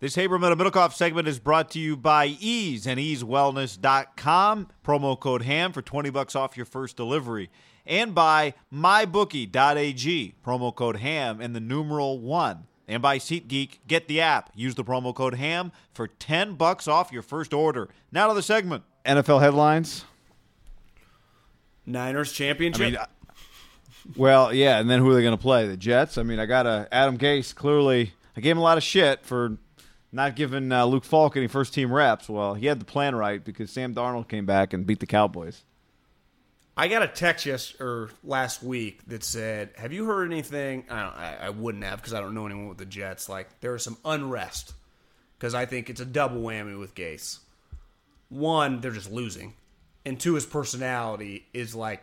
This Haber Metal Middlekauff segment is brought to you by Eaze and EazeWellness.com. Promo code HAM for 20 bucks off your first delivery. And by MyBookie.ag. Promo code HAM and the numeral 1. And by SeatGeek. Get the app. Use the promo code HAM for 10 bucks off your first order. Now to the segment. NFL headlines. Niners I championship. mean, uh, well, yeah, and then who are they going to play? The Jets. I mean, I got a Adam Gase. Clearly, I gave him a lot of shit for not giving uh, Luke Falk any first team reps. Well, he had the plan right because Sam Darnold came back and beat the Cowboys. I got a text yes or last week that said, "Have you heard anything?" I, I, I wouldn't have because I don't know anyone with the Jets. Like there is some unrest because I think it's a double whammy with Gase. One, they're just losing, and two, his personality is like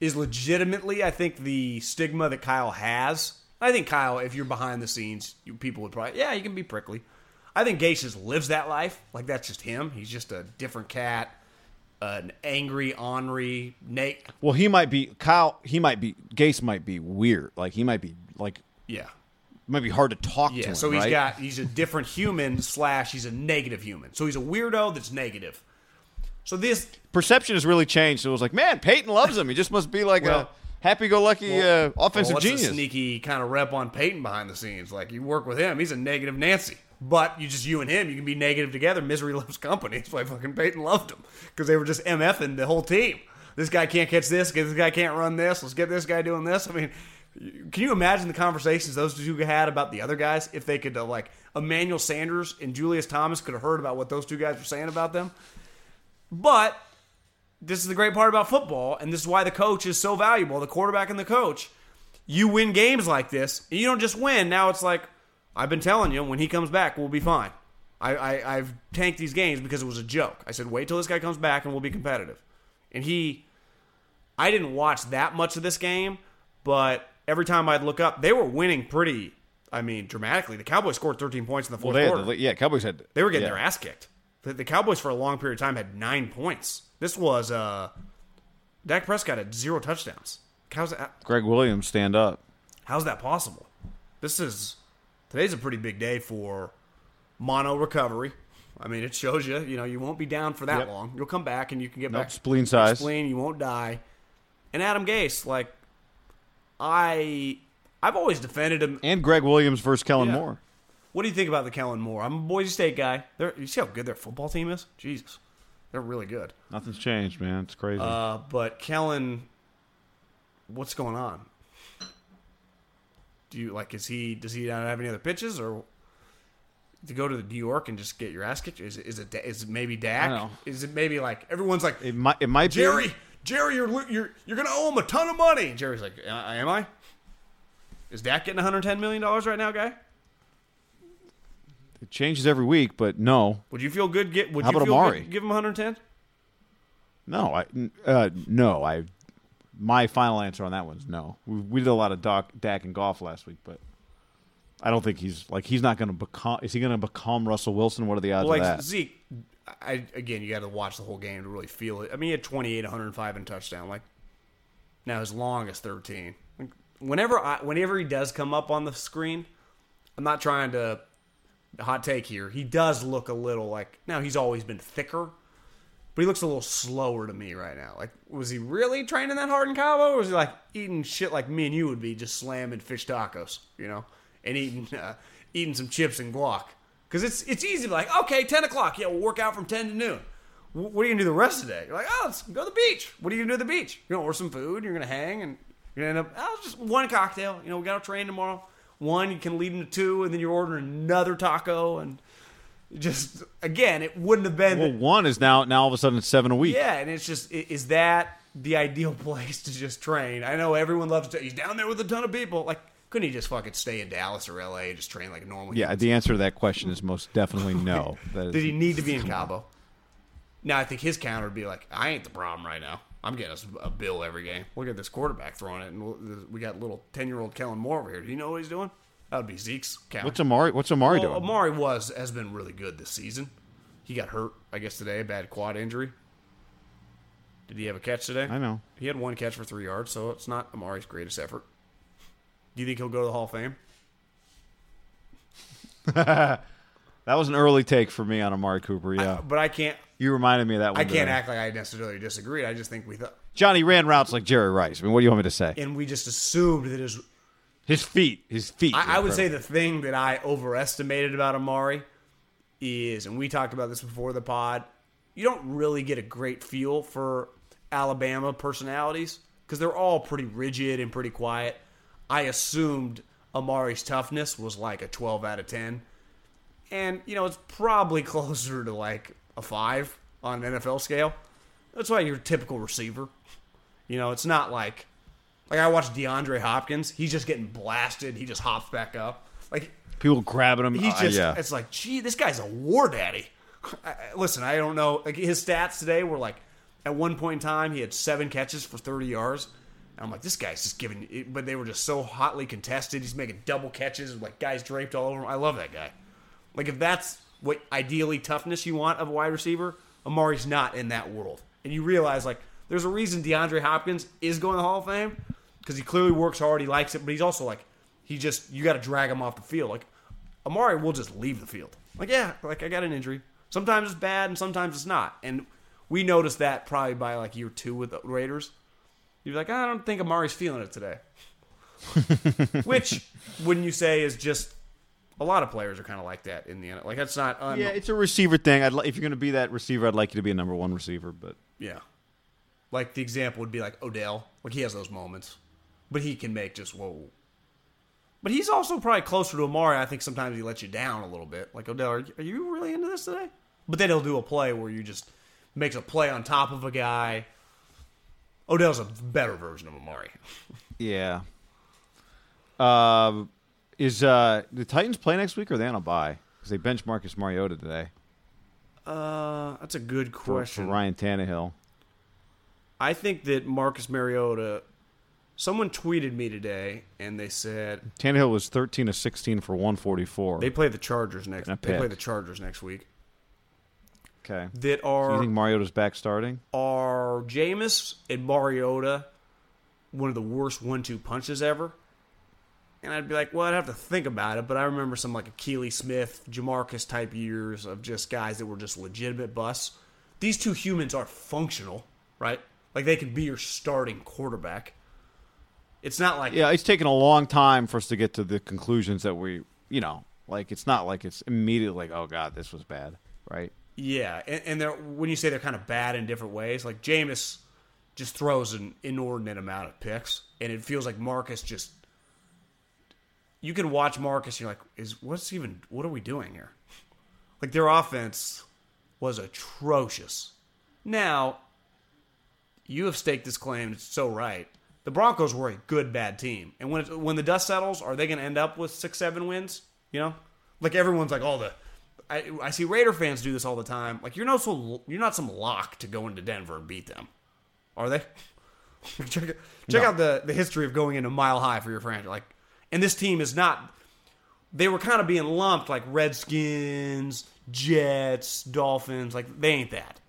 is legitimately, I think, the stigma that Kyle has. I think Kyle, if you're behind the scenes, you, people would probably, yeah, you can be prickly. I think Gase just lives that life. Like that's just him. He's just a different cat, an angry, ornery, Nate. Well, he might be Kyle. He might be Gase. Might be weird. Like he might be like Yeah, might be hard to talk to. yeah. him, So he's right? got he's a different human slash he's a negative human. So he's a weirdo that's negative. So this perception has really changed. So it was like, man, Peyton loves him. He just must be like Well- a happy-go-lucky uh, offensive well, genius. Sneaky kind of rep on Peyton behind the scenes. Like you work with him, he's a negative Nancy. But you just you and him, you can be negative together. Misery loves company. That's why fucking Peyton loved him because they were just mfing the whole team. This guy can't catch this. This guy can't run this. Let's get this guy doing this. I mean, can you imagine the conversations those two had about the other guys if they could uh, like Emmanuel Sanders and Julius Thomas could have heard about what those two guys were saying about them? But this is the great part about football, and this is why the coach is so valuable, the quarterback and the coach. You win games like this, and you don't just win. Now it's like, I've been telling you, when he comes back, we'll be fine. I, I, I've tanked these games because it was a joke. I said, wait till this guy comes back and we'll be competitive. And he, I didn't watch that much of this game, but every time I'd look up, they were winning pretty, I mean, dramatically. The Cowboys scored 13 points in the well, fourth they quarter. the, yeah, Cowboys had They were getting yeah. their ass kicked. The, the Cowboys for a long period of time had nine points. This was uh, Dak Prescott had zero touchdowns. How's that? Gregg Williams stand up. How's that possible? This is today's a pretty big day for mono recovery. I mean, it shows you, you know, you won't be down for that Yep. long. You'll come back and you can get Nope, back spleen size. Spleen, you won't die. And Adam Gase, like, I, I've always defended him. And Gregg Williams versus Kellen Yeah. Moore. What do you think about the Kellen Moore? I'm a Boise State guy. They're, you see how good their football team is? Jesus, they're really good. Nothing's changed, man. It's crazy. Uh, but Kellen, what's going on? Do you like? Is he? Does he not have any other pitches, or to go to the New York and just get your ass kicked? Is it? Is it? Is it maybe Dak? I don't know. Is it maybe like everyone's like it might. It might Jerry? be. Jerry, Jerry, you're you're you're gonna owe him a ton of money. Jerry's like, "Uh, am I? Is Dak getting 110 million dollars right now, guy? It changes every week, but no, Would you feel good? Get would How you about feel Amari? good? Give him 110. no, I, uh, no. I. My final answer on that one's no. We, we did a lot of Doc, Dak and golf last week, but I don't think he's like he's not going to become. Is he going to become Russell Wilson? What are the odds Well, like? Zeke, I again, you got to watch the whole game to really feel it. I mean, he had 28, 105 and touchdown. Like now, his longest 13. Like, whenever I, whenever he does come up on the screen, I'm not trying to hot take here. He does look a little like now he's always been thicker, but he looks a little slower to me right now. Like, was he really training that hard in Cabo, or was he like eating shit like me and you would be, just slamming fish tacos, you know, and eating uh, eating some chips and guac? Because it's it's easy to be like, okay, ten o'clock, yeah, we'll work out from ten to noon. Wh- What are you gonna do the rest of the day? You're like, oh, let's go to the beach. What are you gonna do at the beach? You're gonna order some food. You're gonna hang, and you're gonna end up oh, just one cocktail. You know, we got to train tomorrow. One, you can lead them to two, and then you're ordering another taco, and just again, it wouldn't have been. well, one is now now all of a sudden it's seven a week. Yeah, and it's just is that the ideal place to just train? I know everyone loves to. He's down there with a ton of people. Like, couldn't he just fucking stay in Dallas or L.A. and just train like a normal? Yeah, the answer to that question is most definitely no. Is, Did he need to be in Cabo? Now I think his counter would be like, I ain't the problem right now. I'm getting us a bill every game. Look at this quarterback throwing it, and we got little ten year old Kellen Moore over here. Do you know what he's doing? That would be Zeke's counter. what's Amari? What's Amari Well, doing? Amari was has been really good this season. He got hurt, I guess today, a bad quad injury. Did he have a catch today? I know. He had one catch for three yards, so it's not Amari's greatest effort. Do you think he'll go to the Hall of Fame? That was an early take for me on Amari Cooper. Yeah, But I can't. You reminded me of that one. I can't today. act like I necessarily disagreed. I just think we thought, Johnny ran routes like Jerry Rice. I mean, what do you want me to say? and we just assumed that his. His feet, his feet. I, I would say the thing that I overestimated about Amari is, and we talked about this before the pod. You don't really get a great feel for Alabama personalities because they're all pretty rigid and pretty quiet. I assumed Amari's toughness was like a 12 out of 10. And, you know, it's probably closer to like a 5 on an NFL scale. That's why you're a typical receiver. You know, it's not like like I watched DeAndre Hopkins. He's just getting blasted. He just hops back up. Like people grabbing him. he's uh, just. yeah. It's like, gee, this guy's a war daddy. I, I- listen, I don't know. Like his stats today were like, at one point in time, he had seven catches for thirty yards. And I'm like, this guy's just giving. it- But they were just so hotly contested. He's making double catches, with, like guys draped all over him. I love that guy. Like if that's what ideally toughness you want of a wide receiver, Amari's not in that world. And you realize like there's a reason DeAndre Hopkins is going to the Hall of Fame because he clearly works hard, he likes it, but he's also like he just you got to drag him off the field. Like Amari will just leave the field. Like yeah, like I got an injury. Sometimes it's bad and sometimes it's not. And we noticed that probably by like year two with the Raiders. You're like, I don't think Amari's feeling it today. Which, wouldn't you say, is just a lot of players are kind of like that in the end. Like that's not. Un- yeah, it's a receiver thing. I'd li- if you're going to be that receiver, I'd like you to be a number one receiver. But Yeah. Like the example would be like Odell. Like he has those moments. But he can make just whoa. But he's also probably closer to Amari. I think sometimes he lets you down a little bit. Like Odell, are you, are you really into this today? But then he'll do a play where you just makes a play on top of a guy. Odell's a better version of Amari. yeah, uh, is uh, the Titans play next week or are they on a bye? Because they benched Marcus Mariota today Uh, that's a good for, for question. Ryan Tannehill. I think that Marcus Mariota. Someone tweeted me today, and they said Tannehill was 13 to 16 for 144. they play the Chargers next. They play the Chargers next week. okay. That are you think Mariota's back starting? are Jameis and Mariota one of the worst one-two punches ever? And I'd be like, well, I'd have to think about it, but I remember some like Akili Smith, Jamarcus type years of just guys that were just legitimate busts. These two humans are functional, right? Like they could be your starting quarterback. It's not like Yeah, it's taken a long time for us to get to the conclusions that we, you know, like it's not like it's immediately like, oh god, this was bad, right? Yeah, and, and they're when you say they're kind of bad in different ways, like Jameis just throws an inordinate amount of picks, and it feels like Marcus just. You can watch Marcus, and you're like, "Is what's even? What are we doing here?" Like their offense was atrocious. Now, you have staked this claim. It's so right. The Broncos were a good bad team, and when it, when the dust settles, are they going to end up with six, seven wins? You know, like everyone's like, all the." I, I see Raider fans do this all the time. Like you're not so you're not some lock to go into Denver and beat them, are they? check check out the the history of going into Mile High for your franchise. Like, and this team is not. they were kind of being lumped like Redskins, Jets, Dolphins. Like they ain't that.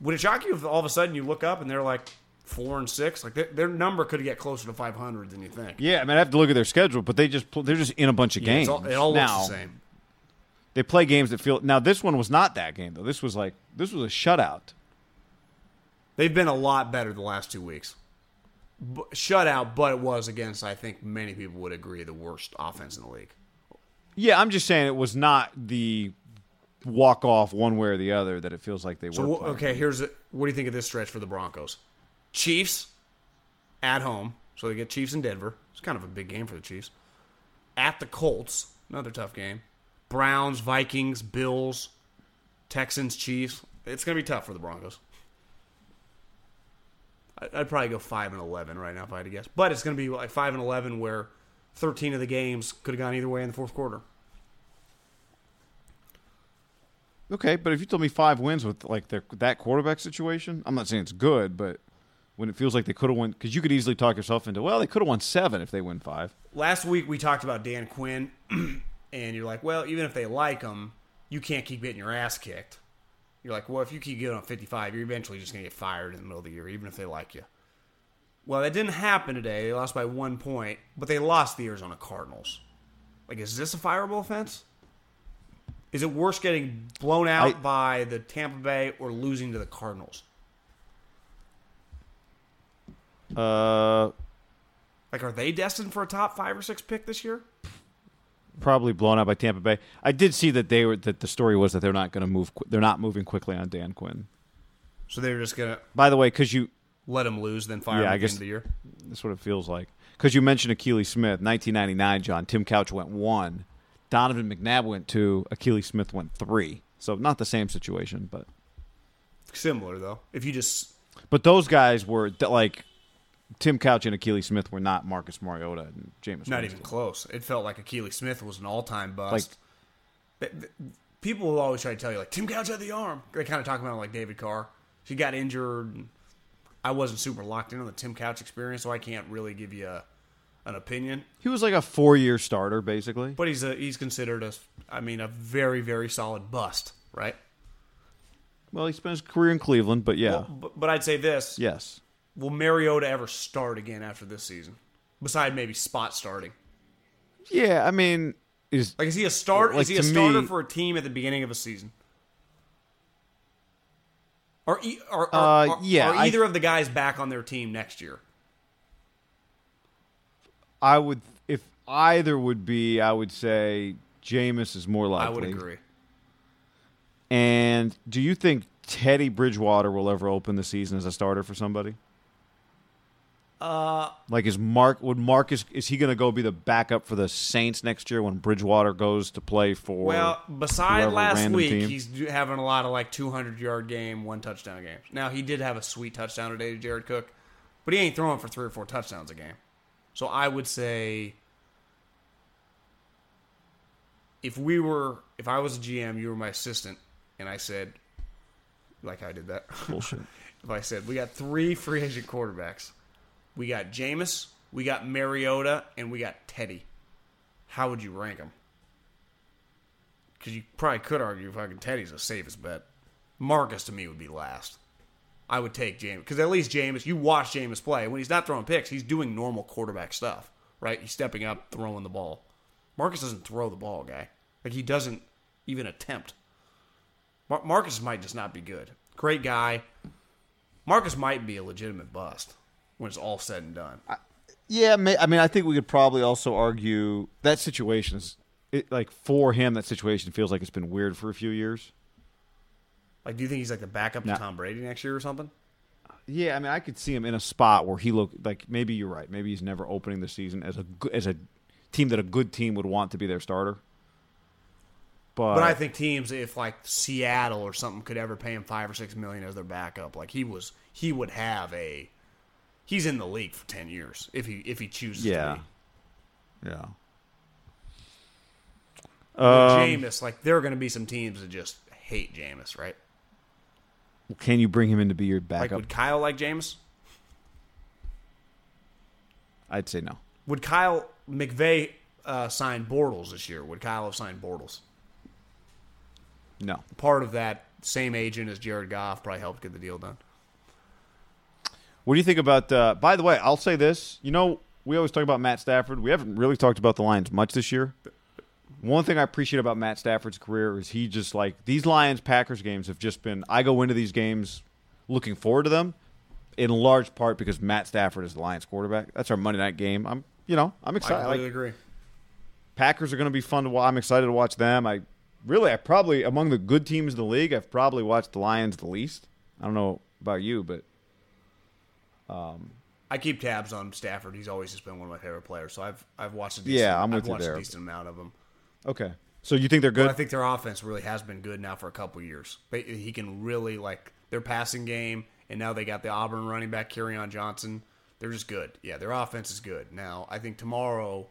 Would it shock you if all of a sudden you look up and they're like four and six? Like their, their number could get closer to five hundred than you think. Yeah, I mean, I have to look at their schedule, but they just they're just in a bunch of Yeah, games. it's all, it all looks the same. They play games that feel. Now, this one was not that game though. This was like this was a shutout. They've been a lot better the last two weeks. B- shutout, but it was against I think many people would agree the worst offense in the league. Yeah, I'm just saying it was not the walk off one way or the other that it feels like they So were. playing. okay, here's a, what do you think of this stretch for the Broncos? Chiefs at home, so they get Chiefs in Denver. It's kind of a big game for the Chiefs. At the Colts, another tough game. Browns, Vikings, Bills, Texans, Chiefs. It's going to be tough for the Broncos. I'd probably go five and eleven right now if I had to guess, but it's going to be like five and eleven where thirteen of the games could have gone either way in the fourth quarter. Okay, but if you told me five wins with like their that quarterback situation, I'm not saying it's good, but when it feels like they could have won, because you could easily talk yourself into, well, they could have won seven if they win five. last week we talked about Dan Quinn, and you're like, well, even if they like him, you can't keep getting your ass kicked. You're like, well, if you keep getting on 55, you're eventually just going to get fired in the middle of the year, even if they like you. Well, that didn't happen today. They lost by one point, but they lost the Arizona Cardinals. Like, is this a fireable offense? Is it worse getting blown out I- by the Tampa Bay or losing to the Cardinals? Uh, Like, are they destined for a top five or six pick this year? Probably blown out by Tampa Bay. I did see that they were that the story was that they're not going to move. They're not moving quickly on Dan Quinn. So they're just going to By the way, because you let him lose, then fire Yeah, him I at the guess- end of the year? That's what it feels like. Because you mentioned Akili Smith, 1999, John. Tim Couch went one. Donovan McNabb went two. Akili Smith went three. So not the same situation, but Similar though. If you just but those guys were like Tim Couch and Akili Smith were not Marcus Mariota and Jameis. not Winston. even close, it felt like Akili Smith was an all-time bust. Like- people will always try to tell you like Tim Couch had the arm. They kind of talk about it like David Carr. He got injured. and I wasn't super locked in on the Tim Couch experience, so I can't really give you a, an opinion. He was like a four-year starter, basically. But he's a, he's considered a, I mean, a very very solid bust, right? Well, he spent his career in Cleveland, but yeah, Well, but, but I'd say this: yes. Will Mariota ever start again after this season? Beside maybe spot starting. Yeah, I mean, is Like, is he a start? Like, is he a starter me- for a team at the beginning of a season? Are, are, are, Uh, are- yeah, are I- either of the guys back on their team next year? I would if either would be, I would say Jameis is more likely. I would agree. And do you think Teddy Bridgewater will ever open the season as a starter for somebody? Uh, like is Mark would Marcus is he going to go be the backup for the Saints next year when Bridgewater goes to play for? Well, beside last week, team? he's having a lot of like 200 yard game, one touchdown games. Now, he did have a sweet touchdown today to Jared Cook, but he ain't throwing for three or four touchdowns a game. So I would say if we were, if I was a GM, you were my assistant, and I said, like I did that. bullshit. if I said we got three free agent quarterbacks, we got Jameis, we got Mariota, and we got Teddy. How would you rank them? Because you probably could argue fucking Teddy's the safest bet. Marcus to me would be last. I would take Jameis because at least Jameis, you watch Jameis play when he's not throwing picks, he's doing normal quarterback stuff, right? He's stepping up, throwing the ball. Marcus doesn't throw the ball, guy. Like he doesn't even attempt. Mar- Marcus might just not be good. Great guy. Marcus might be a legitimate bust when it's all said and done. Yeah, ma- I mean, I think we could probably also argue that situation is it, like for him. That situation feels like it's been weird for a few years. Like, do you think he's like the backup to Tom Brady next year or something? Yeah, I mean, I could see him in a spot where he look like maybe you're right. Maybe he's never opening the season as a as a team that a good team would want to be their starter. But, But I think teams, if like Seattle or something, could ever pay him five or six million as their backup, like he was, he would have a. He's in the league for ten years if he if he chooses. yeah, to be. yeah. Um, Jameis, like there are going to be some teams that just hate Jameis, right? Can you bring him in to be your Like, backup? would Kyle like Jameis? I'd say no. Would Kyle McVay uh, signed Bortles this year? Would Kyle have signed Bortles? No. Part of that same agent as Jared Goff probably helped get the deal done. What do you think about? Uh, by the way, I'll say this. You know, we always talk about Matt Stafford. We haven't really talked about the Lions much this year. One thing I appreciate about Matt Stafford's career is he just like these Lions Packers games have just been. I go into these games looking forward to them, in large part because Matt Stafford is the Lions quarterback. That's our Monday night game. I'm, you know, I'm I excited. completely Like, agree. Packers are going to be fun to watch. I'm excited to watch them. I really, I probably among the good teams in the league, I've probably watched the Lions the least. I don't know about you, but I keep tabs on Stafford. He's always just been one of my favorite players. So I've I've watched a decent, Yeah, I'm I've with you watched there. a decent amount of them. okay. So you think they're But good? I think their offense really has been good now for a couple years. They, he can really like their passing game, and now they got the Auburn running back, on Johnson. They're just good. Yeah, their offense is good. Now I think tomorrow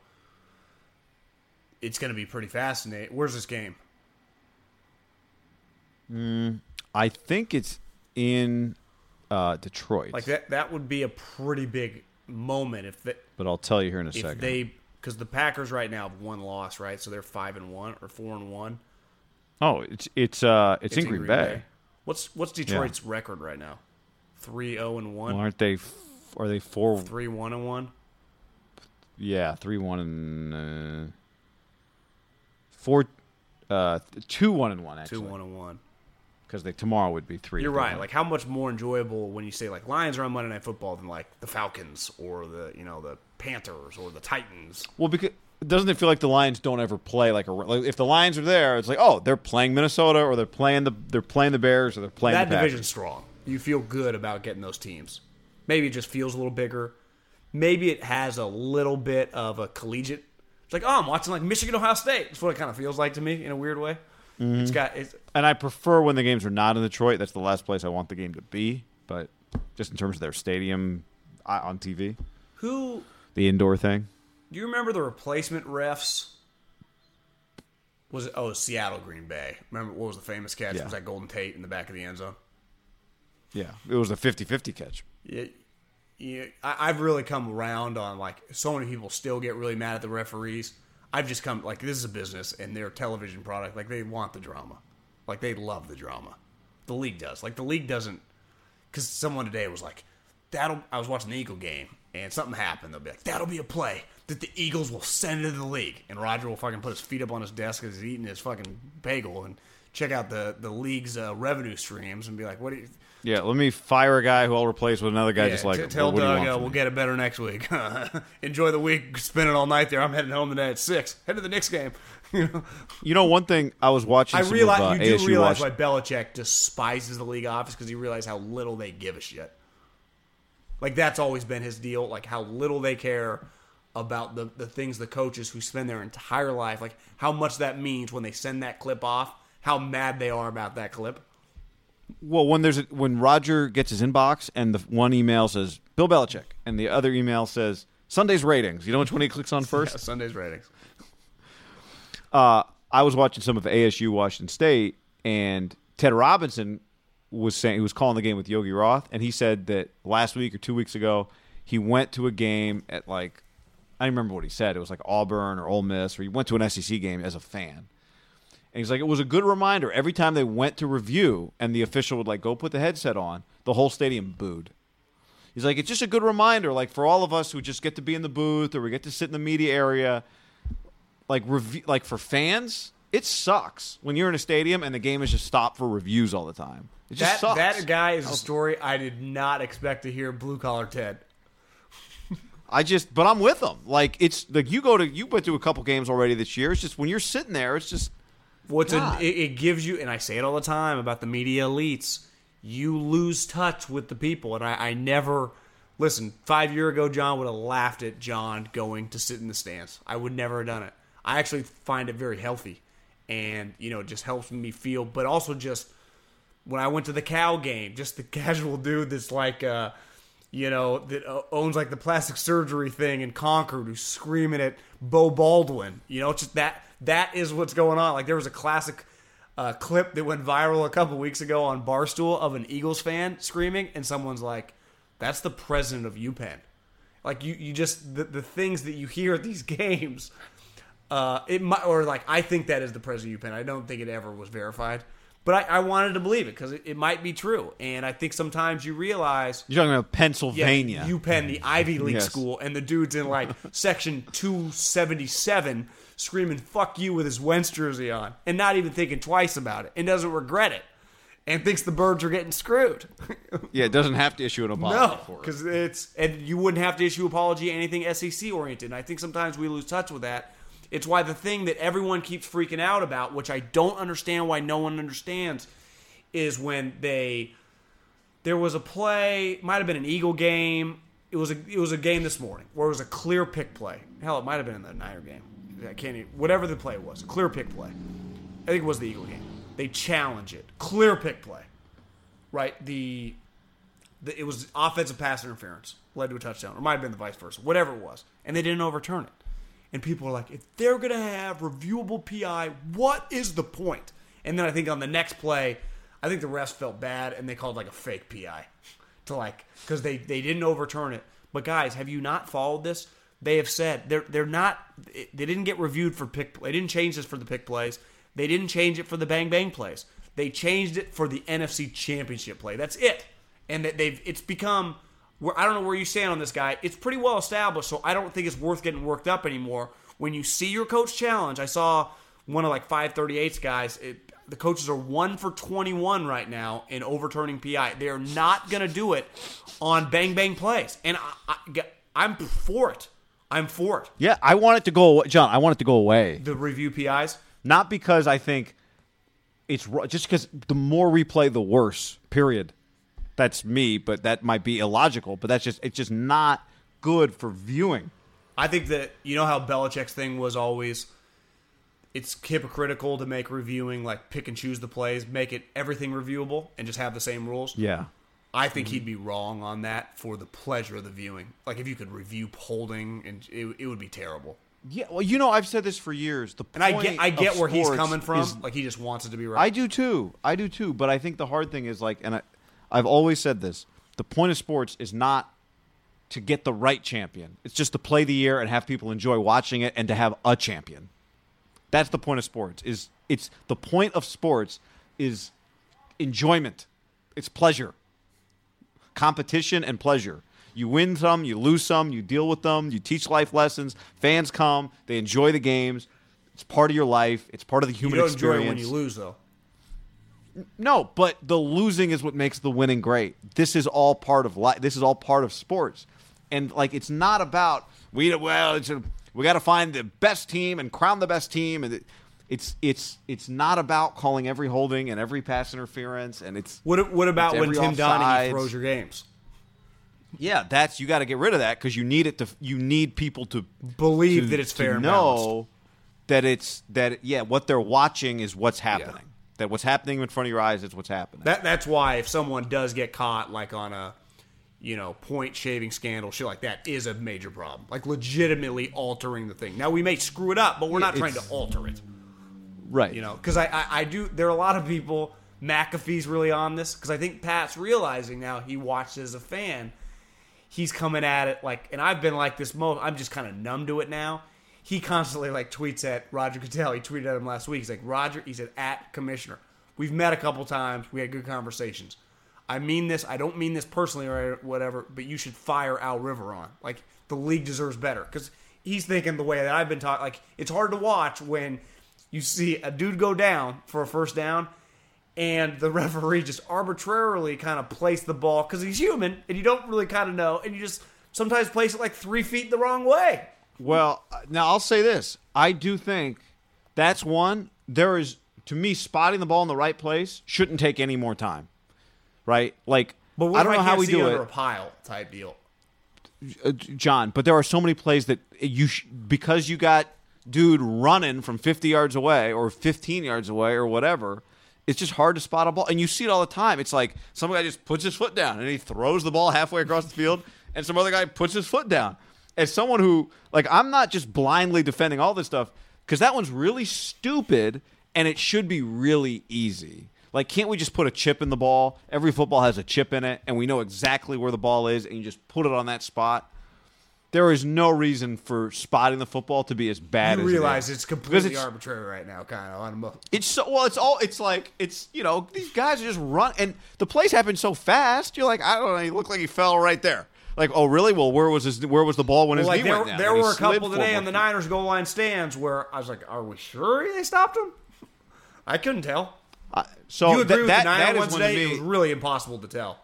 it's going to be pretty fascinating. Where's this game? Mm, I think it's in uh, Detroit. Like that that would be a pretty big moment if they, But I'll tell you here in a if second. they because the Packers right now have one loss, right? So they're five and one or four and one. oh, it's it's uh it's, in Green, Bay. What's what's Detroit's record right now? Three zero and one. Well, aren't they? f- Are they four? Three one and one. Yeah, three one and uh, four, uh, two one and one Actually, Two one and one. Because they tomorrow would be three. You're right. Like how much more enjoyable when you say like Lions are on Monday Night Football than like the Falcons or the you know the Panthers or the Titans. well, because doesn't it feel like the Lions don't ever play like a like if the Lions are there, it's like oh they're playing Minnesota or they're playing the they're playing the Bears or they're playing that the Packers. division's strong. You feel good about getting those teams. Maybe it just feels a little bigger. Maybe it has a little bit of a collegiate. It's like oh I'm watching like Michigan Ohio State. That's what it kind of feels like to me in a weird way. Mm-hmm. It's got it's, And I prefer when the games are not in Detroit. That's the last place I want the game to be. But just in terms of their stadium uh, on TV, who the indoor thing. Do you remember the replacement refs? Was it oh Seattle Green Bay? Remember what was the famous catch? Yeah. Was that Golden Tate in the back of the end zone? Yeah, it was a 50-50 catch. Yeah, yeah. I, I've really come around on like so many people still get really mad at the referees. I've just come like this is a business and they're a television product. Like they want the drama, like they love the drama. The league does. Like the league doesn't. Because someone today was like, "That'll." I was watching the Eagle game and something happened. They'll be like, "That'll be a play that the Eagles will send into the league." And Roger will fucking put his feet up on his desk as he's eating his fucking bagel and check out the the league's uh, revenue streams and be like, "What do you?" Yeah, let me fire a guy who I'll replace with another guy Yeah, just like t- tell do you Doug uh, we'll get it better next week. Enjoy the week, spend it all night there. I'm heading home today at six. Head to the Knicks game. you know, You know, one thing I was watching. I realize of, uh, you do ASU realize watch- why Belichick despises the league office because he realizes how little they give a shit. Like that's always been his deal. Like how little they care about the the things the coaches who spend their entire life. Like how much that means when they send that clip off. How mad they are about that clip. Well, when there's a, when Roger gets his inbox and the one email says Bill Belichick and the other email says Sunday's ratings. You know which one he clicks on first? Yeah, Sunday's ratings. uh, I was watching some of ASU Washington State, and Ted Robinson was saying he was calling the game with Yogi Roth, and he said that last week or two weeks ago he went to a game at like I don't remember what he said. It was like Auburn or Ole Miss, or he went to an SEC game as a fan. And he's like, it was a good reminder. Every time they went to review, and the official would like go put the headset on, the whole stadium booed. He's like, it's just a good reminder, like for all of us who just get to be in the booth or we get to sit in the media area like review like for fans it sucks when you're in a stadium and the game is just stopped for reviews all the time it just That sucks that guy is a story I did not expect to hear. Blue collar Ted. i just but i'm with them like it's like you go to you went to a couple games already this year it's just when you're sitting there it's just What's a, it, it gives you, and I say it all the time about the media elites. You lose touch with the people, and I, I never listen. Five year ago, John would have laughed at John going to sit in the stands. I would never have done it. I actually find it very healthy, and you know, it just helps me feel. But also, just when I went to the cow game, just the casual dude that's like, uh, you know, that uh, owns like the plastic surgery thing in Concord, who's screaming at Beau Baldwin. You know, it's just that that is what's going on. Like there was a classic uh, clip that went viral a couple weeks ago on Barstool of an Eagles fan screaming, and someone's like, "That's the president of UPenn." Like you, you just the, the things that you hear at these games Uh, it might, or like I think that is the president of UPenn. I don't think it ever was verified, but I, I wanted to believe it because it, it might be true. And I think sometimes you realize You're talking about Pennsylvania. yeah, UPenn, the Ivy League Yes. school, and the dude's in like section 277 screaming "fuck you" with his Wentz jersey on, and not even thinking twice about it, and doesn't regret it, and thinks the birds are getting screwed. yeah, it doesn't have to issue an apology no, for it. because it's and you wouldn't have to issue apology anything SEC oriented. And I think sometimes we lose touch with that. It's why the thing that everyone keeps freaking out about, which I don't understand why no one understands, is when they there was a play, might have been an Eagle game. It was a it was a game this morning where it was a clear pick play. Hell, it might have been in the Niner game. I can't even, whatever the play was, clear pick play. I think it was the Eagle game. They challenge it, clear pick play. Right, the, the it was offensive pass interference led to a touchdown, or might have been the vice versa, whatever it was, and they didn't overturn it. And people are like, if they're gonna have reviewable PI, what is the point? And then I think on the next play, I think the refs felt bad and they called like a fake PI to like because they they didn't overturn it. But guys, have you not followed this? They have said they're they're not they didn't get reviewed for pick. They didn't change this for the pick plays. They didn't change it for the bang bang plays. They changed it for the NFC Championship play. That's it. And that they've it's become where I don't know where you stand on this guy. It's pretty well established, so I don't think it's worth getting worked up anymore. When you see your coach challenge, I saw one of like 538's guys. It, the coaches are one for 21 right now in overturning PI. They are not going to do it on bang bang plays, and I, I, I'm for it. I'm for it. Yeah, I want it to go away. John, I want it to go away. The review PIs. Not because I think it's just because the more we play, the worse. Period. That's me, but that might be illogical. But that's just it's just not good for viewing. I think that you know how Belichick's thing was always it's hypocritical to make reviewing like pick and choose the plays, make it everything reviewable and just have the same rules. Yeah. I think mm-hmm. he'd be wrong on that for the pleasure of the viewing. Like if you could review holding and it, it would be terrible. Yeah. Well, you know, I've said this for years. The And I get I get where he's coming from. is- like he just wants it to be right. I do too. I do too. But I think the hard thing is like, and I, I've always said this: the point of sports is not to get the right champion. It's just to play the year and have people enjoy watching it and to have a champion. That's the point of sports. Is it's the point of sports is enjoyment. It's pleasure. Competition and pleasure. You win some, you lose some, you deal with them, you teach life lessons. Fans come, they enjoy the games. It's part of your life. It's part of the human experience. you don't experience. enjoy it when you lose though. No, but the losing is what makes the winning great. This is all part of life. This is all part of sports, and like it's not about we well it's a, we got to find the best team and crown the best team, and it's it's it's not about calling every holding and every pass interference, and it's What what about when Tim Donaghy throws your games? yeah, that's you got to get rid of that because you need it to you need people to Believe to- that it's fair know that it's that yeah what they're watching is what's happening. That what's happening in front of your eyes is what's happening. That that's why if someone does get caught like on a you know point shaving scandal, shit like that is a major problem. Like legitimately altering the thing. Now we may screw it up, but we're not trying to alter it. Right. You know, because I, I I do. There are a lot of people. McAfee's really on this because I think Pat's realizing now he watched as a fan. He's coming at it like, and I've been like this most. I'm just kind of numb to it now. He constantly like tweets at Roger Goodell. He tweeted at him last week. He's like, Roger. He said at Commissioner. We've met a couple times. We had good conversations. I mean this. I don't mean this personally or whatever. But you should fire Al Riveron. Like the league deserves better because he's thinking the way that I've been talking. Like it's hard to watch when you see a dude go down for a first down and the referee just arbitrarily kind of placed the ball because he's human and you don't really kind of know and you just sometimes place it like three feet the wrong way Well, uh, now I'll say this. I do think that's one. There is, to me, spotting the ball in the right place shouldn't take any more time. Right? Like, but I don't know how we do under it, a pile type deal uh, John, but there are so many plays that you, sh- because you got dude running from 50 yards away or 15 yards away or whatever, it's just hard to spot a ball. And you see it all the time. It's like some guy just puts his foot down and he throws the ball halfway across the field, and some other guy puts his foot down. As someone who, like, I'm not just blindly defending all this stuff because that one's really stupid and it should be really easy. Like, can't we just put a chip in the ball? Every football has a chip in it, and we know exactly where the ball is, and you just put it on that spot. There is no reason for spotting the football to be as bad as You as realize it is. it's completely it's- arbitrary right now, kind of. On a, It's so well. It's all. It's like it's you know these guys are just run and the plays happen so fast. You're like I don't know. He looked like he fell right there. Like oh really? Well where was his where was the ball when his like knee there, went down? there were a couple today on the Niners goal line stands where I was like, "Are we sure they stopped him?" I couldn't tell. Uh, so you agree that, with that, the Niner that is one today? It was really impossible to tell.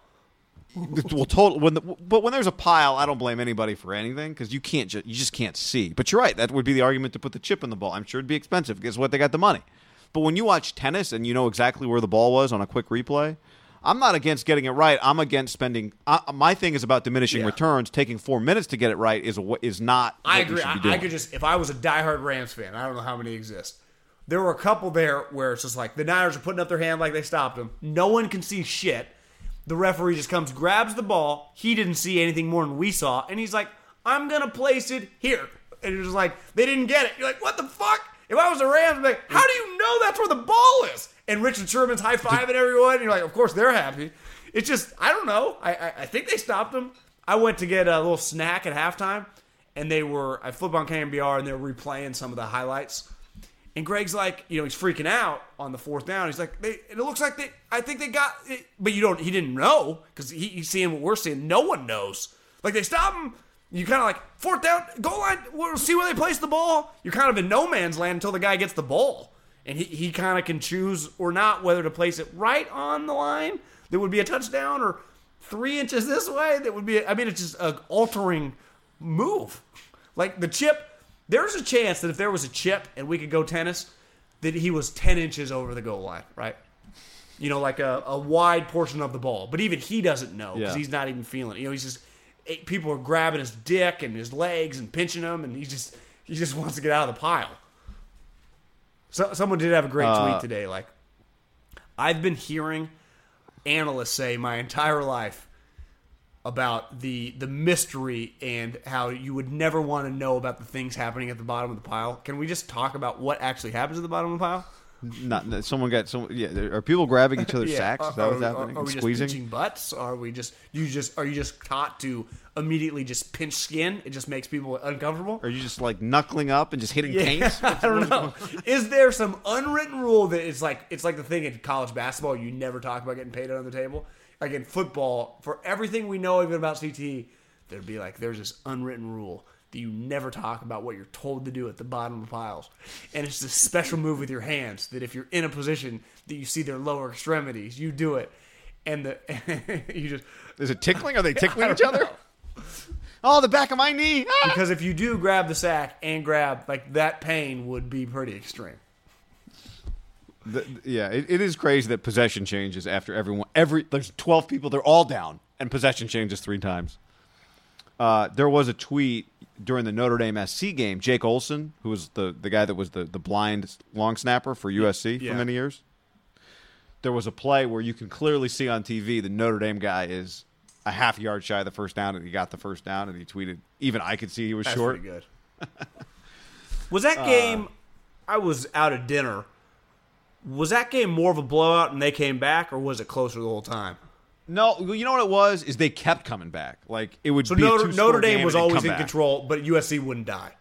well, total. When the, but when there's a pile, I don't blame anybody for anything because you can't. Ju- you just can't see. But you're right. That would be the argument to put the chip in the ball. I'm sure it'd be expensive. Guess what? They got the money. But when you watch tennis and you know exactly where the ball was on a quick replay, I'm not against getting it right. I'm against spending. Uh, my thing is about diminishing Yeah. returns. Taking four minutes to get it right is a, is not. I agree. I. I could just if I was a diehard Rams fan, I don't know how many exist. There were a couple there where it's just like the Niners are putting up their hand like they stopped them. No one can see shit. The referee just comes, grabs the ball. He didn't see anything more than we saw, and he's like, "I'm gonna place it here." And it was like they didn't get it. You're like, "What the fuck?" If I was the Rams, I'd be like, "How do you know that's where the ball is?" And Richard Sherman's high fiving everyone. And you're like, "Of course they're happy." It's just I don't know. I, I I think they stopped him. I went to get a little snack at halftime, and they were I flip on KNBR and they're replaying some of the highlights. And Greg's like, you know, he's freaking out on the fourth down. He's like, they, it looks like they, I think they got it, but you don't, he didn't know because he, he's seeing what we're seeing. No one knows. Like they stop him. You kind of like fourth down, goal line. We'll see where they place the ball. You're kind of in no man's land until the guy gets the ball, and he, he kind of can choose or not whether to place it right on the line that would be a touchdown or three inches this way that would be. I mean, it's just an altering move. Like the chip, there's a chance that if there was a chip and we could go tennis, that he was 10 inches over the goal line, right? You know, like a, a wide portion of the ball. But even he doesn't know because Yeah. he's not even feeling it. You know, he's just, people are grabbing his dick and his legs and pinching him, and he just, he just wants to get out of the pile. So, someone did have a great tweet uh, today. Like, I've been hearing analysts say my entire life about the the mystery and how you would never want to know about the things happening at the bottom of the pile. Can we just talk about what actually happens at the bottom of the pile? Not, someone got some. Yeah, are people grabbing each other's sacks? Are, Is that what's happening? are we Squeezing. just pinching butts? Are we just you just are you just taught to immediately just pinch skin? It just makes people uncomfortable. Are you just like knuckling up and just hitting Yeah? I don't know. Is there some unwritten rule that it's like it's like the thing in college basketball you never talk about getting paid under the table? Like in football, for everything we know even about CT, there'd be like there's this unwritten rule that you never talk about what you're told to do at the bottom of piles. And it's this special move with your hands that if you're in a position that you see their lower extremities, you do it. And the you just Is it tickling? Are they tickling each other? know. Oh, the back of my knee. Ah! because if you do grab the sack and grab like that pain would be pretty extreme. The- yeah, it, it is crazy that possession changes after everyone. Every there's 12 people, they're all down, and possession changes three times. Uh, there was a tweet during the Notre Dame SC game. Jake Olson, who was the, the guy that was the, the blind long snapper for USC Yeah. for many years, there was a play where you can clearly see on TV the Notre Dame guy is a half yard shy of the first down, and he got the first down, and he tweeted, even I could see he was That's short. pretty good. was that game? I was out at dinner. Was that game more of a blowout and they came back, or was it closer the whole time? No, you know what it was is they kept coming back. Like it would So be Notre, Notre Dame was always in back. control, but USC wouldn't die.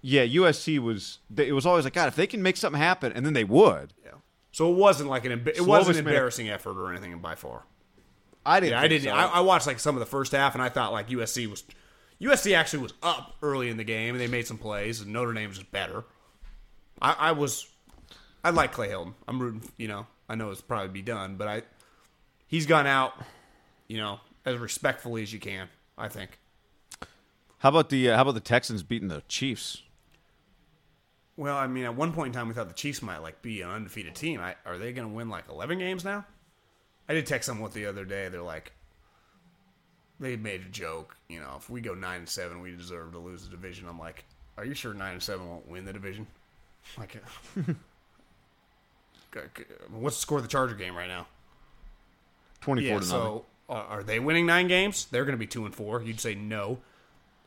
Yeah, USC was. It was always like God. If they can make something happen, and then they would. Yeah. So it wasn't like an it Slovis wasn't an made embarrassing effort or anything by far. I didn't. Yeah, I didn't. so. I, I watched like some of the first half, and I thought like USC was USC actually was up early in the game, and they made some plays, and Notre Dame was better. I, I was, I like Clay Helton. I'm rooting. You know, I know it's probably be done, but I, he's gone out, you know, as respectfully as you can. I think. how about the uh, How about the Texans beating the Chiefs? Well, I mean, at one point in time, we thought the Chiefs might like be an undefeated team. I, are they going to win like 11 games now? I did text someone the other day. They're like, they made a joke. You know, if we go nine and seven, we deserve to lose the division. I'm like, are you sure nine and seven won't win the division? Like, what's the score of the Charger game right now? Twenty-four Yeah, to nothing. so uh, are they winning nine games? They're going to be two and four. You'd say no.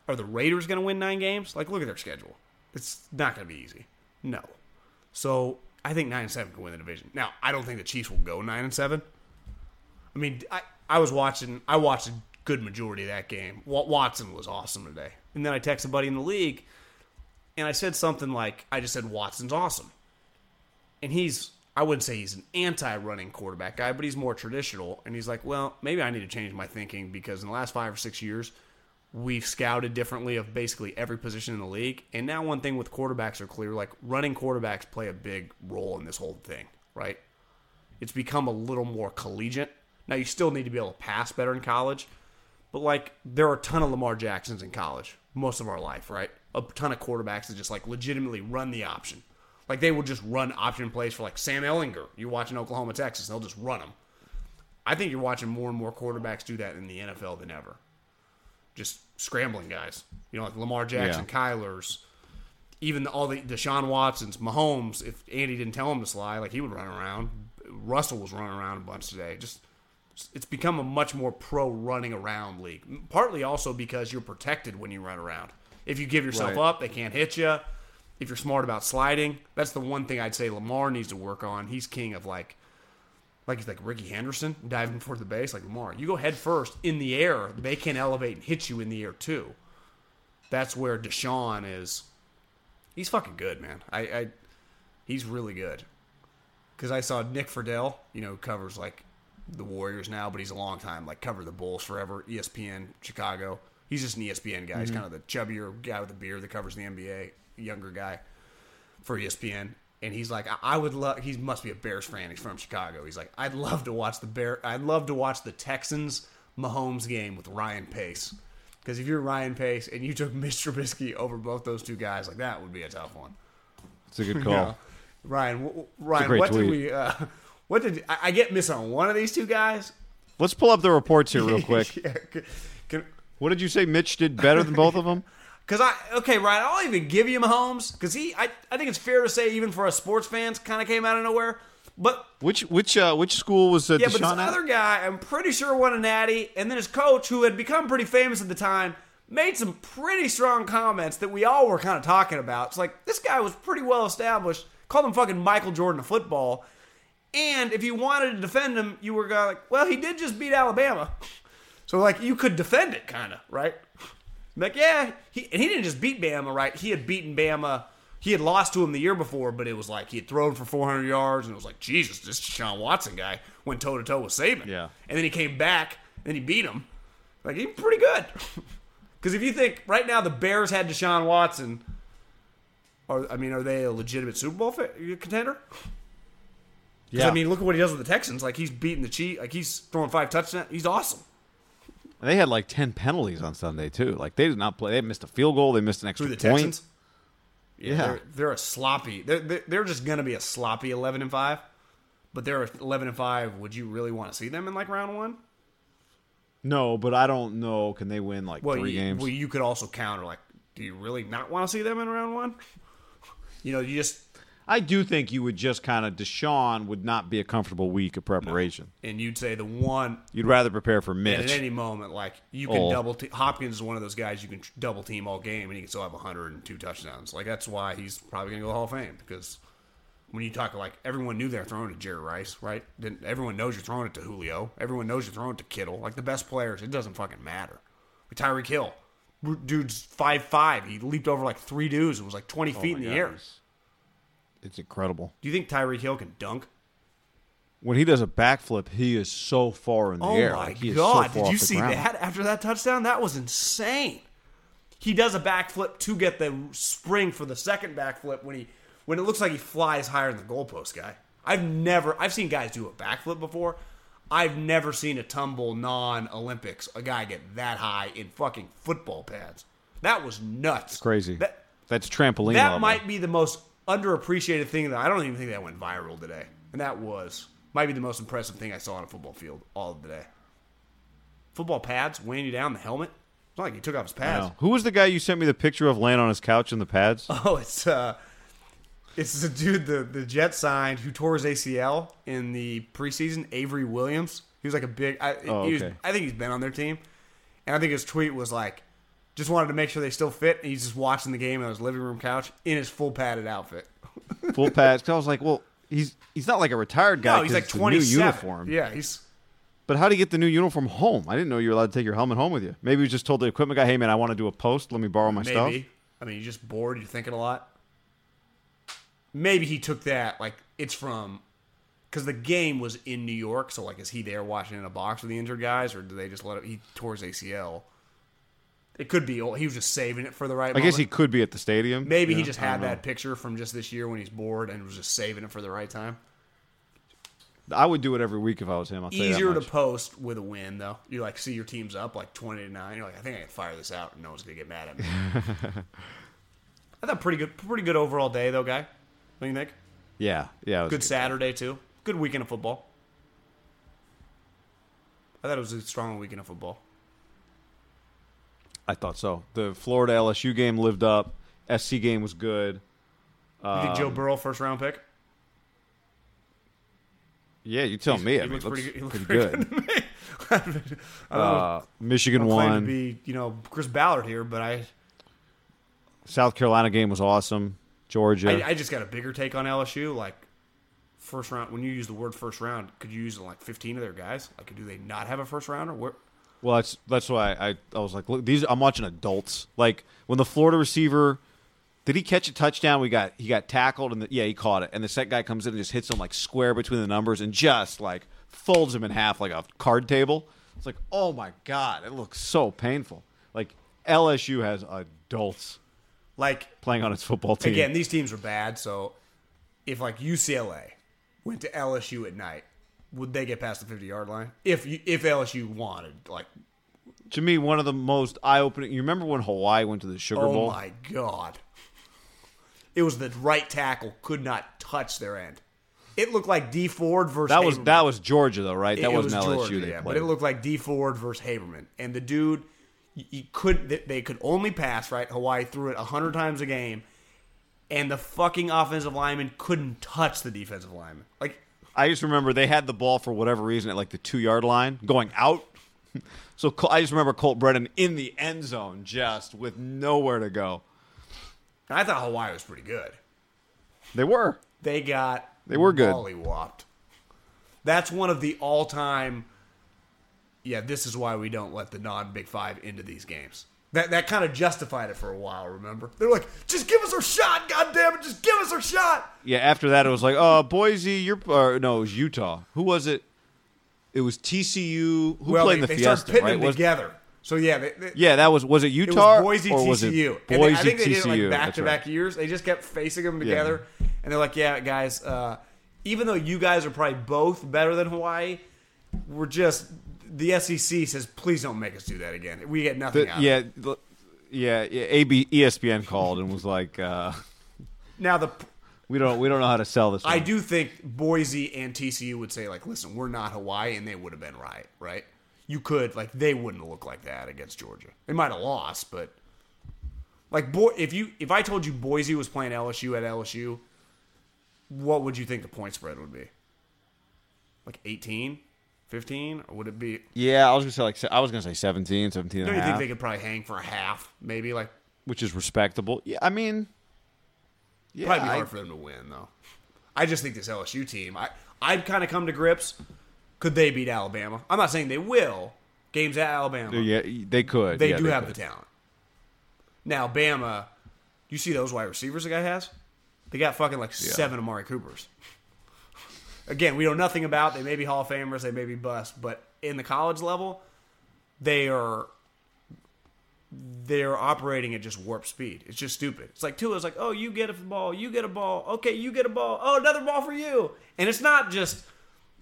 Are the Raiders going to win nine games? Like, look at their schedule. It's not going to be easy. No. So I think nine and seven can win the division. Now I don't think the Chiefs will go nine and seven. I mean, I I was watching I watched a good majority of that game. Watson was awesome today. And then I texted a buddy in the league, and I said something like, I just said Watson's awesome. And he's, I wouldn't say he's an anti-running quarterback guy, but he's more traditional. And he's like, well, maybe I need to change my thinking because in the last five or six years, we've scouted differently of basically every position in the league. And now one thing with quarterbacks are clear, like running quarterbacks play a big role in this whole thing, right? It's become a little more collegiate. Now you still need to be able to pass better in college, but like there are a ton of Lamar Jacksons in college most of our life, right? A ton of quarterbacks that just like legitimately run the option. Like they will just run option plays for like Sam Ehlinger. You're watching Oklahoma, Texas, they'll just run them. I think you're watching more and more quarterbacks do that in the NFL than ever. Just scrambling guys. You know, like Lamar Jackson, Kyler's, even all the Deshaun Watsons, Mahomes. If Andy didn't tell him to slide, like he would run around. Russell was running around a bunch today. Just it's become a much more pro running around league. Partly also because you're protected when you run around. If you give yourself Right. up, they can't hit you. If you're smart about sliding, that's the one thing I'd say Lamar needs to work on. He's king of like like he's like Rickey Henderson diving for the base, like Lamar. You go head first in the air, they can elevate and hit you in the air too. That's where Deshaun is. He's fucking good, man. I, I he's really good. Because I saw Nick Friedell, you know, covers like the Warriors now, but he's a long time like covered the Bulls forever. ESPN Chicago. He's just an ESPN guy. He's mm-hmm. kind of the chubbier guy with the beard that covers the NBA, younger guy for ESPN. And he's like, I, I would love. He must be a Bears fan. He's from Chicago. He's like, I'd love to watch the Bear. I'd love to watch the Texans Mahomes game with Ryan Pace. Because if you're Ryan Pace and you took Mitch Trubisky over both those two guys, like that would be a tough one. It's a good call. Yeah. Ryan, w- w- Ryan, great what did we? Uh, what did I, I get miss on one of these two guys? Let's pull up the reports here real quick. yeah, c- can, What did you say? Mitch did better than both of them? Because I okay, Ryan, I'll even give you Mahomes because he. I, I think it's fair to say even for us sports fans, kind of came out of nowhere. But Which which uh, which school was uh, yeah, but this Deshaun at? other guy, I'm pretty sure won a natty, and then his coach, who had become pretty famous at the time, made some pretty strong comments that we all were kind of talking about. It's like this guy was pretty well established. Called him fucking Michael Jordan of football. And if you wanted to defend him, you were going like, well, he did just beat Alabama. So like you could defend it kind of, right? Like, yeah, he and he didn't just beat Bama, right? He had beaten Bama. He had lost to him the year before, but it was like he had thrown for 400 yards, and it was like, Jesus, this Deshaun Watson guy went toe to toe with Saban. Yeah. And then he came back, and he beat him. Like, he's pretty good. Because if you think right now the Bears had Deshaun Watson, are I mean, are they a legitimate Super Bowl contender? Yeah. I mean, look at what he does with the Texans. Like, he's beating the Chiefs. Like, he's throwing five touchdowns. He's awesome. They had like ten penalties on Sunday too. Like they did not play. They missed a field goal. They missed an extra Through the point. Texans. Yeah. they're, they're a sloppy. They're, they're they're just gonna be a sloppy eleven and five. But they're eleven and five. Would you really want to see them in like round one? No, but I don't know. Can they win like Well, three you, games? well, you could also counter like, do you really not want to see them in round one? You know, you just I do think you would just kind of Deshaun would not be a comfortable week of preparation. and you'd say the one You'd rather prepare for and Mitch. at any moment, like you can Oh. double. Te- Hopkins is one of those guys you can double team all game, and he can still have 102 touchdowns. Like that's why he's probably going to go to the Hall of Fame because when you talk like everyone knew they're throwing to Jerry Rice, right? Didn't everyone knows you're throwing it to Julio? Everyone knows you're throwing it to Kittle. Like the best players, it doesn't fucking matter. Like Tyreek Hill, dude's five five. He leaped over like three dudes and was like 20 feet in the Oh God, air. It's- It's incredible. Do you think Tyreek Hill can dunk? When he does a backflip, he is so far in the Oh air. my Like, god! so Did you see ground. that after that touchdown? That was insane. He does a backflip to get the spring for the second backflip when he when it looks like he flies higher than the goalpost guy. I've never I've seen guys do a backflip before. I've never seen a tumble non Olympics a guy get that high in fucking football pads. That was nuts. Crazy. That That's trampoline that level. might be the most underappreciated thing that I don't even think that went viral today. And that was might be the most impressive thing I saw on a football field all of the day. Football pads weighing you down, the helmet. It's not like he took off his pads. Who was the guy you sent me the picture of laying on his couch in the pads? Oh, it's uh it's the dude the the Jet signed who tore his ACL in the preseason, Avery Williams. He was like a big I, Oh, he was- okay. I think he's been on their team. And I think his tweet was like just wanted to make sure they still fit. And he's just watching the game on his living room couch in his full padded outfit. Full pads. 'Cause I was like, well, he's he's not like a retired guy. no, he's like twenty new uniform. Yeah, he's But how do you get the new uniform home? I didn't know you were allowed to take your helmet home with you. Maybe you just told the equipment guy, "Hey man, I want to do a post. Let me borrow my stuff. Maybe. stuff." I mean, you're just bored. You're thinking a lot. Maybe he took that like it's from because the game was in New York. So like, is he there watching in a box with the injured guys, or do they just let it? He tore his ACL. It could be. He was just saving it for the right. Time. I guess he could be at the stadium. Maybe you he know? just I don't had know. that picture from just this year when he's bored and was just saving it for the right time. I would do it every week if I was him. I'll tell you that Easier to much. post with a win though. You like see your team's up like twenty to nine. You're like, I think I can fire this out, and no one's gonna get mad at me. I thought pretty good, pretty good overall day though, guy. What do you think? Yeah, yeah. it was Good Saturday too. Good weekend of football. I thought it was a strong weekend of football. I thought so. The Florida LSU game lived up. SC game was good. You think Joe Um, Burrow first round pick? Yeah, you tell me. I he mean, looks it looks pretty, good- he looks pretty good. me. I know. Uh, Michigan I claim to won. be you know Chris Ballard here, but I South Carolina game was awesome. Georgia. I, I just got a bigger take on LSU. Like first round, when you use the word first round, could you use like fifteen of their guys? Like, do they not have a first rounder? Where? Well, that's that's why I, I was like, look, these I'm watching adults. Like when the Florida receiver did he catch a touchdown? We got he got tackled and the, yeah, he caught it. And the set guy comes in and just hits him like square between the numbers and just like folds him in half like a card table. It's like, oh my god, it looks so painful. Like LSU has adults Like playing on its football team. again, these teams are bad. So if like UCLA went to LSU at night, would they get past the fifty yard line? If you, if LSU wanted, like, to me, one of the most eye opening. You remember when Hawaii went to the Sugar oh Bowl? Oh my god, it was the right tackle could not touch their end. It looked like D Ford versus That was Haberman. that was Georgia though, right? That it wasn't was LSU. Georgia, they yeah, but it looked like D Ford versus Haberman, and the dude, you, could they- could only pass right. Hawaii threw it hundred times a game, and the fucking offensive lineman couldn't touch the defensive lineman. Like I just remember they had the ball for whatever reason at like the two yard line going out. so I just remember Colt Brennan in the end zone just with nowhere to go. I thought Hawaii was pretty good. They were. They got They were good. Mollywopped. That's one of the all time. Yeah, this is why we don't let the non Big Five into these games. That that kind of justified it for a while. Remember, they're like, just give us our shot, God damn it, just give us our shot. Yeah. After that, it was like, oh, Boise, you're. Or, no, it was Utah. Who was it? It was TCU. Who well, played they, in the they Fiesta? started pitting right? them Was- together. So yeah, they, they, yeah, that was. Was it it Utah was Boise or was it TCU. Boise and they, I think they did it TCU? like back That's to back right. years. They just kept facing them together, and they're like, "Yeah, guys, uh, even though you guys are probably both better than Hawaii, we're just the SEC says please don't make us do that again. We get nothing The- out. yeah, of it. the- yeah, yeah. AB, ESPN called and was like, uh, Now the we don't, we don't know how to sell this. I do think Boise and TCU would say like, listen, we're not Hawaii, and they would have been right, right? You could like they wouldn't look like that against Georgia. They might have lost, but like boy, if you if I told you Boise was playing LSU at LSU, what would you think the point spread would be? Like 18, 15, or would it be? Yeah, I was gonna say like se- I was gonna say 17, 17 and Don't a you think half, they could probably hang for a half, maybe? Like which is respectable. Yeah, I mean, yeah, probably be I- hard for them to win though. I just think this LSU team, I I've kind of come to grips. Could they beat Alabama? I'm not saying they will. Games at Alabama. Yeah, they could. They Yeah, do have could. the talent. Now, Bama, you see those wide receivers the guy has? They got fucking like seven Amari Coopers. Again, we know nothing about. They may be Hall of Famers, they may be bust, but in the college level, they are they're operating at just warp speed. It's just stupid. It's like Tua's like, oh, you get a ball, you get a ball, okay, you get a ball, oh, another ball for you. And it's not just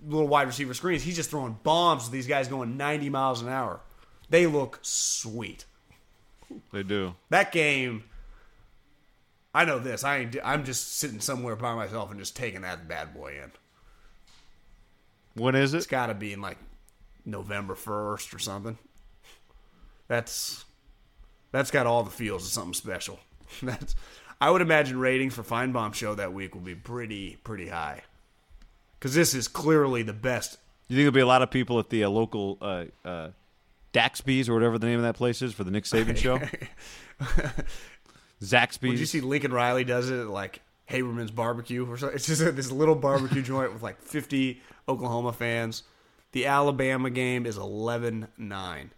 little wide receiver screens. He's just throwing bombs to these guys going 90 miles an hour. They look sweet. They do. That game, I know this. I ain't, I'm just sitting somewhere by myself and just taking that bad boy in. When is it? It's got to be in like November 1st or something. That's that's got all the feels of something special. That's I would imagine ratings for Finebaum show that week will be pretty pretty high. Cuz this is clearly the best. You think there'll be a lot of people at the uh, local uh, uh, Daxby's or whatever the name of that place is for the Nick Saban show? Zaxby's. Did you see Lincoln Riley does it at like Haberman's barbecue or something? It's just this little barbecue joint with like 50 Oklahoma fans. The Alabama game is 11-9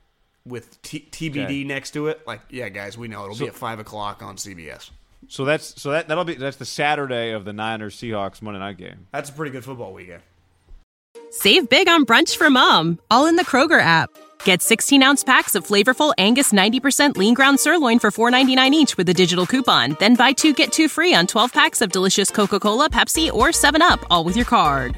with T- TBD Okay. next to it. Like, yeah, guys, we know it'll be at five o'clock on CBS. So that's so that that'll be that's the Saturday of the Niners Seahawks Monday night game. That's a pretty good football weekend. Save big on brunch for mom, all in the Kroger app. Get 16 ounce packs of flavorful Angus 90% lean ground sirloin for $4.99 each with a digital coupon. Then buy two get two free on 12 packs of delicious Coca Cola, Pepsi, or 7UP, all with your card.